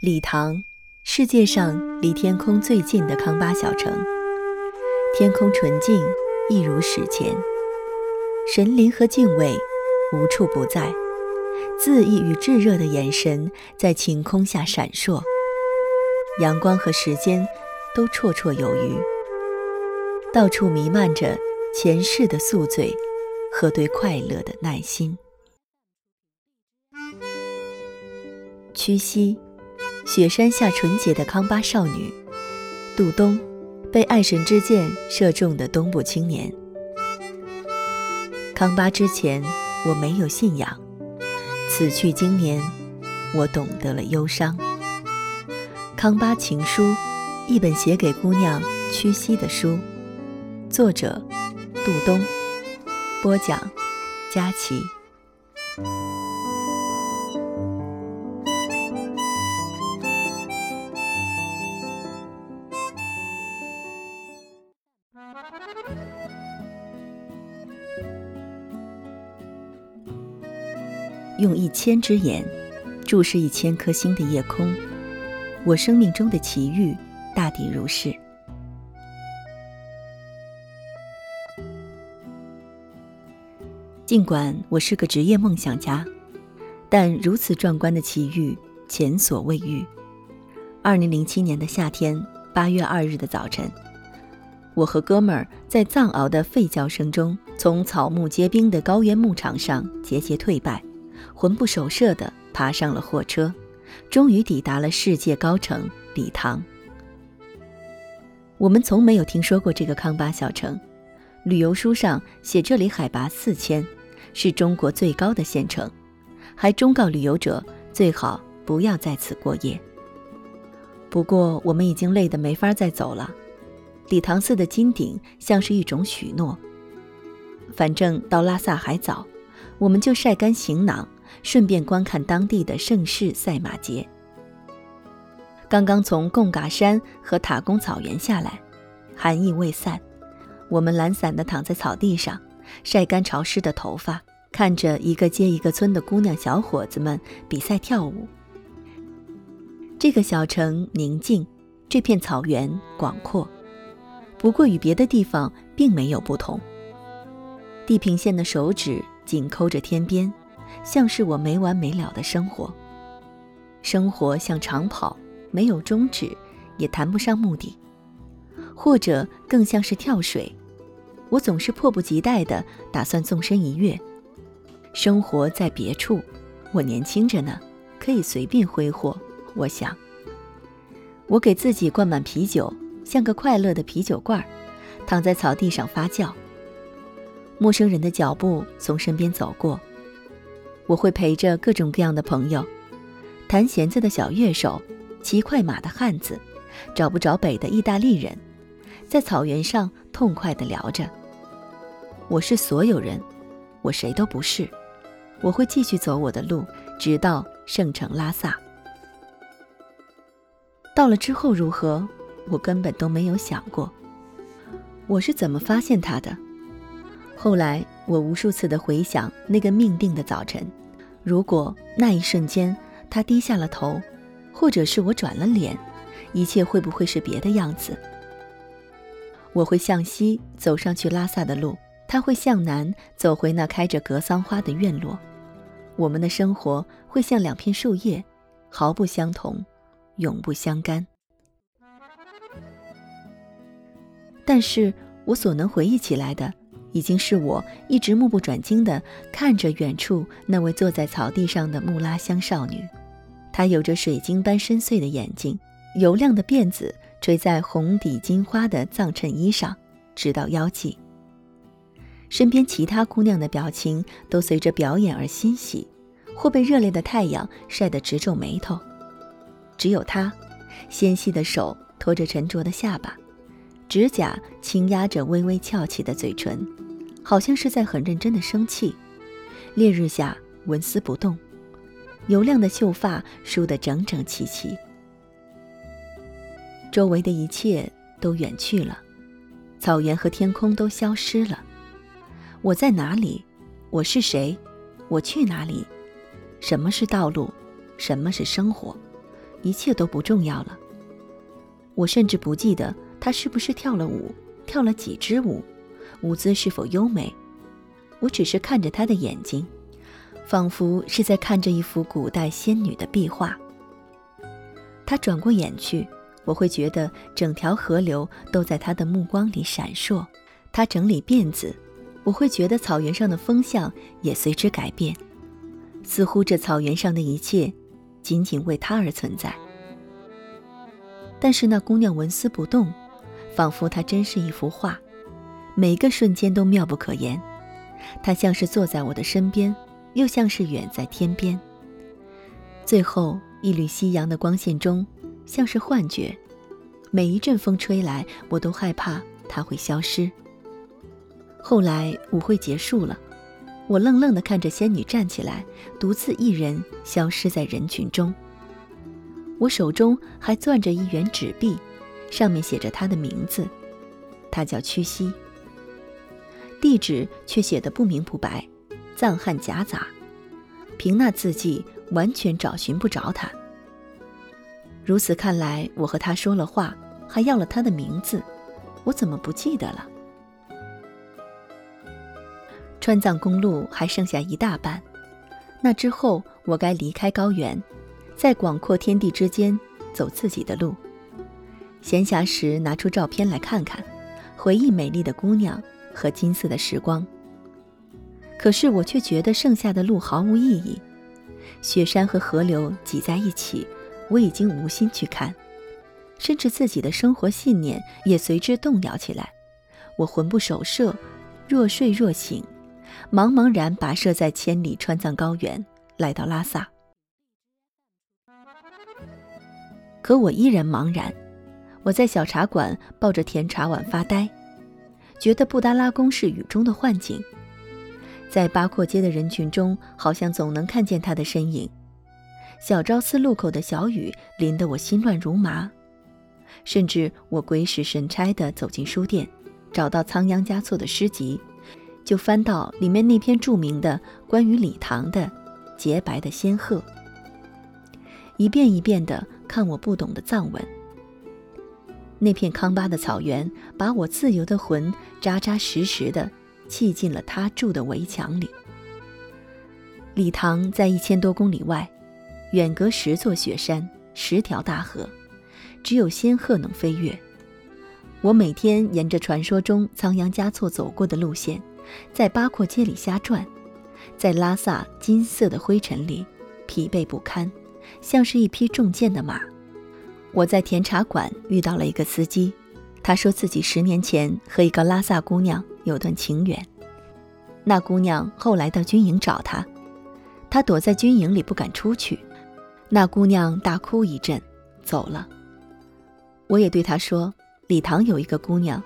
理塘，世界上离天空最近的康巴小城。天空纯净，一如史前。神灵和敬畏无处不在，恣意与炙热的眼神在晴空下闪烁。阳光和时间都绰绰有余，到处弥漫着前世的宿醉和对快乐的耐心。屈膝。雪山下纯洁的康巴少女，杜冬，被爱神之箭射中的东部青年。康巴之前，我没有信仰；此去经年，我懂得了忧伤。康巴情书，一本写给姑娘屈膝的书。作者：杜冬。播讲：佳琪。用一千只眼注视一千颗星的夜空，我生命中的奇遇大抵如是。尽管我是个职业梦想家，但如此壮观的奇遇前所未遇。二零零七年的夏天，八月二日的早晨，我和哥们儿在藏獒的吠叫声中，从草木皆兵的高原牧场上节节退败。魂不守舍地爬上了货车，终于抵达了世界高城理塘。我们从没有听说过这个康巴小城，旅游书上写这里海拔四千，是中国最高的县城，还忠告旅游者最好不要在此过夜。不过我们已经累得没法再走了，理塘寺的金顶像是一种许诺。反正到拉萨还早，我们就晒干行囊。顺便观看当地的盛世赛马节。刚刚从贡嘎山和塔公草原下来，寒意未散，我们懒散地躺在草地上，晒干潮湿的头发，看着一个接一个村的姑娘小伙子们比赛跳舞。这个小城宁静，这片草原广阔，不过与别的地方并没有不同。地平线的手指紧抠着天边。像是我没完没了的生活，生活像长跑，没有终止，也谈不上目的，或者更像是跳水，我总是迫不及待地打算纵身一跃。生活在别处，我年轻着呢，可以随便挥霍。我想，我给自己灌满啤酒，像个快乐的啤酒罐，躺在草地上发酵。陌生人的脚步从身边走过。我会陪着各种各样的朋友，弹弦子的小乐手，骑快马的汉子，找不着北的意大利人，在草原上痛快地聊着。我是所有人，我谁都不是。我会继续走我的路，直到圣城拉萨。到了之后如何，我根本都没有想过。我是怎么发现他的？后来我无数次的回想那个命定的早晨。如果那一瞬间他低下了头，或者是我转了脸，一切会不会是别的样子？我会向西走上去拉萨的路，他会向南走回那开着格桑花的院落。我们的生活会像两片树叶，毫不相同，永不相干。但是我所能回忆起来的。已经是我一直目不转睛地看着远处那位坐在草地上的穆拉香少女，她有着水晶般深邃的眼睛，油亮的辫子垂在红底金花的藏衬衣上，直到腰际。身边其他姑娘的表情都随着表演而欣喜，或被热烈的太阳晒得直皱眉头，只有她，纤细的手托着沉着的下巴。指甲轻压着微微翘起的嘴唇，好像是在很认真的生气。烈日下纹丝不动，油亮的秀发梳得整整齐齐。周围的一切都远去了，草原和天空都消失了。我在哪里？我是谁？我去哪里？什么是道路？什么是生活？一切都不重要了。我甚至不记得她是不是跳了舞，跳了几支舞，舞姿是否优美。我只是看着她的眼睛，仿佛是在看着一幅古代仙女的壁画。她转过眼去，我会觉得整条河流都在她的目光里闪烁。她整理辫子，我会觉得草原上的风向也随之改变，似乎这草原上的一切仅仅为她而存在。但是那姑娘纹丝不动，仿佛她真是一幅画，每个瞬间都妙不可言。她像是坐在我的身边，又像是远在天边。最后一缕夕阳的光线中，像是幻觉，每一阵风吹来，我都害怕它会消失。后来舞会结束了，我愣愣地看着仙女站起来，独自一人消失在人群中。我手中还攥着一元纸币，上面写着他的名字，他叫屈膝。地址却写得不明不白，藏汉夹杂，凭那字迹完全找寻不着他。如此看来，我和他说了话，还要了他的名字，我怎么不记得了？川藏公路还剩下一大半，那之后我该离开高原，在广阔天地之间走自己的路。闲暇时拿出照片来看看，回忆美丽的姑娘。和金色的时光。可是我却觉得剩下的路毫无意义，雪山和河流挤在一起，我已经无心去看，甚至自己的生活信念也随之动摇起来。我魂不守舍，若睡若醒，茫茫然跋涉在千里川藏高原，来到拉萨。可我依然茫然，我在小茶馆抱着甜茶碗发呆。觉得布达拉宫是雨中的幻景，在八廓街的人群中，好像总能看见他的身影。小昭寺路口的小雨淋得我心乱如麻，甚至我鬼使神差地走进书店，找到仓央嘉措的诗集，就翻到里面那篇著名的关于礼堂的《洁白的仙鹤》，一遍一遍地看我不懂的藏文。那片康巴的草原，把我自由的魂扎扎实实地砌进了他住的围墙里。礼堂在一千多公里外，远隔十座雪山、十条大河，只有仙鹤能飞越。我每天沿着传说中仓央嘉措走过的路线，在八廓街里瞎转，在拉萨金色的灰尘里疲惫不堪，像是一匹中箭的马。我在甜茶馆遇到了一个司机，他说自己十年前和一个拉萨姑娘有段情缘，那姑娘后来到军营找他，他躲在军营里不敢出去，那姑娘大哭一阵，走了。我也对他说，礼堂有一个姑娘，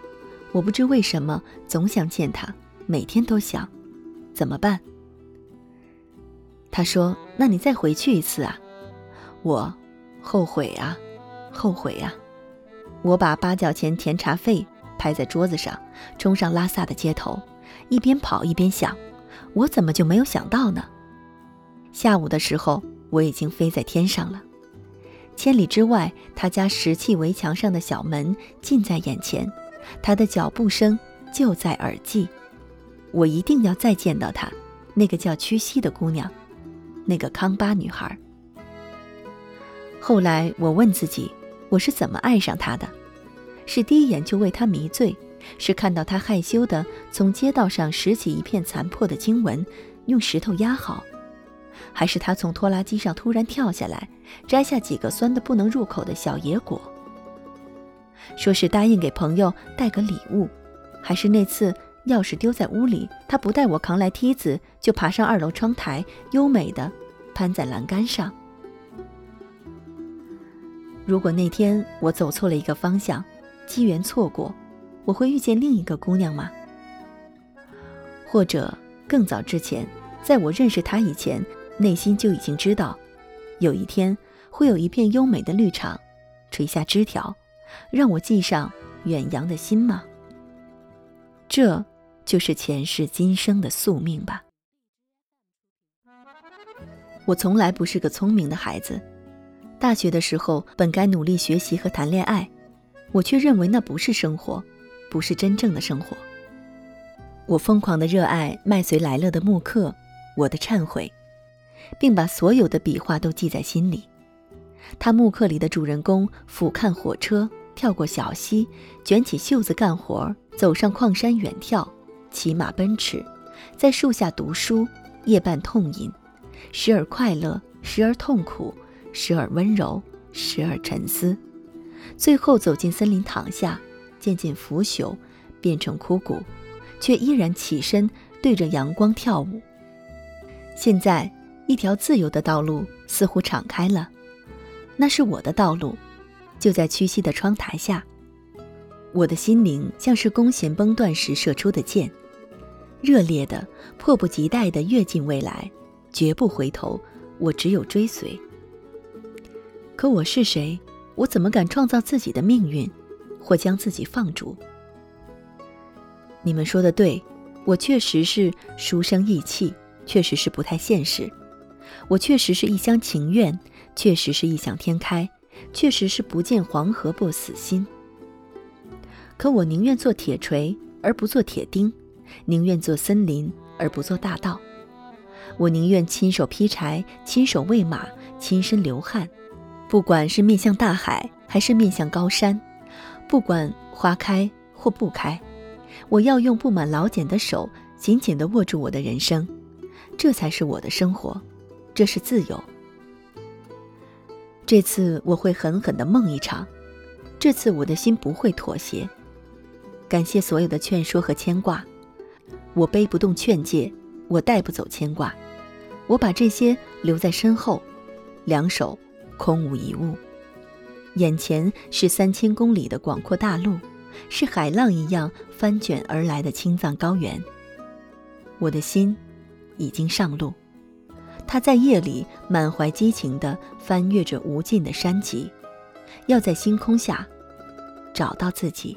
我不知为什么总想见她，每天都想，怎么办？他说，那你再回去一次啊，我后悔啊。后悔呀！我把八角钱甜茶费拍在桌子上，冲上拉萨的街头，一边跑一边想：我怎么就没有想到呢？下午的时候，我已经飞在天上了。千里之外，他家石砌围墙上的小门近在眼前，他的脚步声就在耳际。我一定要再见到她，那个叫屈膝的姑娘，那个康巴女孩。后来我问自己。我是怎么爱上他的？是第一眼就为他迷醉，是看到他害羞地从街道上拾起一片残破的经文，用石头压好，还是他从拖拉机上突然跳下来，摘下几个酸得不能入口的小野果？说是答应给朋友带个礼物，还是那次钥匙丢在屋里，他不带我扛来梯子，就爬上二楼窗台，优美的攀在栏杆上？如果那天我走错了一个方向，机缘错过，我会遇见另一个姑娘吗？或者更早之前，在我认识她以前，内心就已经知道，有一天会有一片优美的绿场，垂下枝条，让我系上远扬的心吗？这就是前世今生的宿命吧。我从来不是个聪明的孩子。大学的时候本该努力学习和谈恋爱，我却认为那不是生活，不是真正的生活。我疯狂的热爱麦穗来了的木刻，我的忏悔，并把所有的笔画都记在心里。他木刻里的主人公俯瞰火车，跳过小溪，卷起袖子干活，走上矿山远眺，骑马奔驰，在树下读书，夜半痛饮，时而快乐，时而痛苦，时而温柔，时而沉思，最后走进森林躺下，渐渐腐朽，变成枯骨。却依然起身对着阳光跳舞。现在，一条自由的道路似乎敞开了，那是我的道路，就在屈膝的窗台下。我的心灵像是弓弦崩断时射出的箭，热烈的、迫不及待地跃进未来，绝不回头。我只有追随。可我是谁？我怎么敢创造自己的命运，或将自己放逐？你们说的对，我确实是书生意气，确实是不太现实。我确实是一厢情愿，确实是异想天开，确实是不见黄河不死心。可我宁愿做铁锤而不做铁钉，宁愿做森林而不做大道。我宁愿亲手劈柴，亲手喂马，亲身流汗，不管是面向大海还是面向高山，不管花开或不开。我要用布满老茧的手紧紧地握住我的人生，这才是我的生活，这是自由。这次我会狠狠地梦一场，这次我的心不会妥协。感谢所有的劝说和牵挂，我背不动劝诫，我带不走牵挂，我把这些留在身后，两手空无一物，眼前是三千公里的广阔大陆。是海浪一样翻卷而来的青藏高原。我的心已经上路，他在夜里满怀激情地翻越着无尽的山脊，要在星空下找到自己。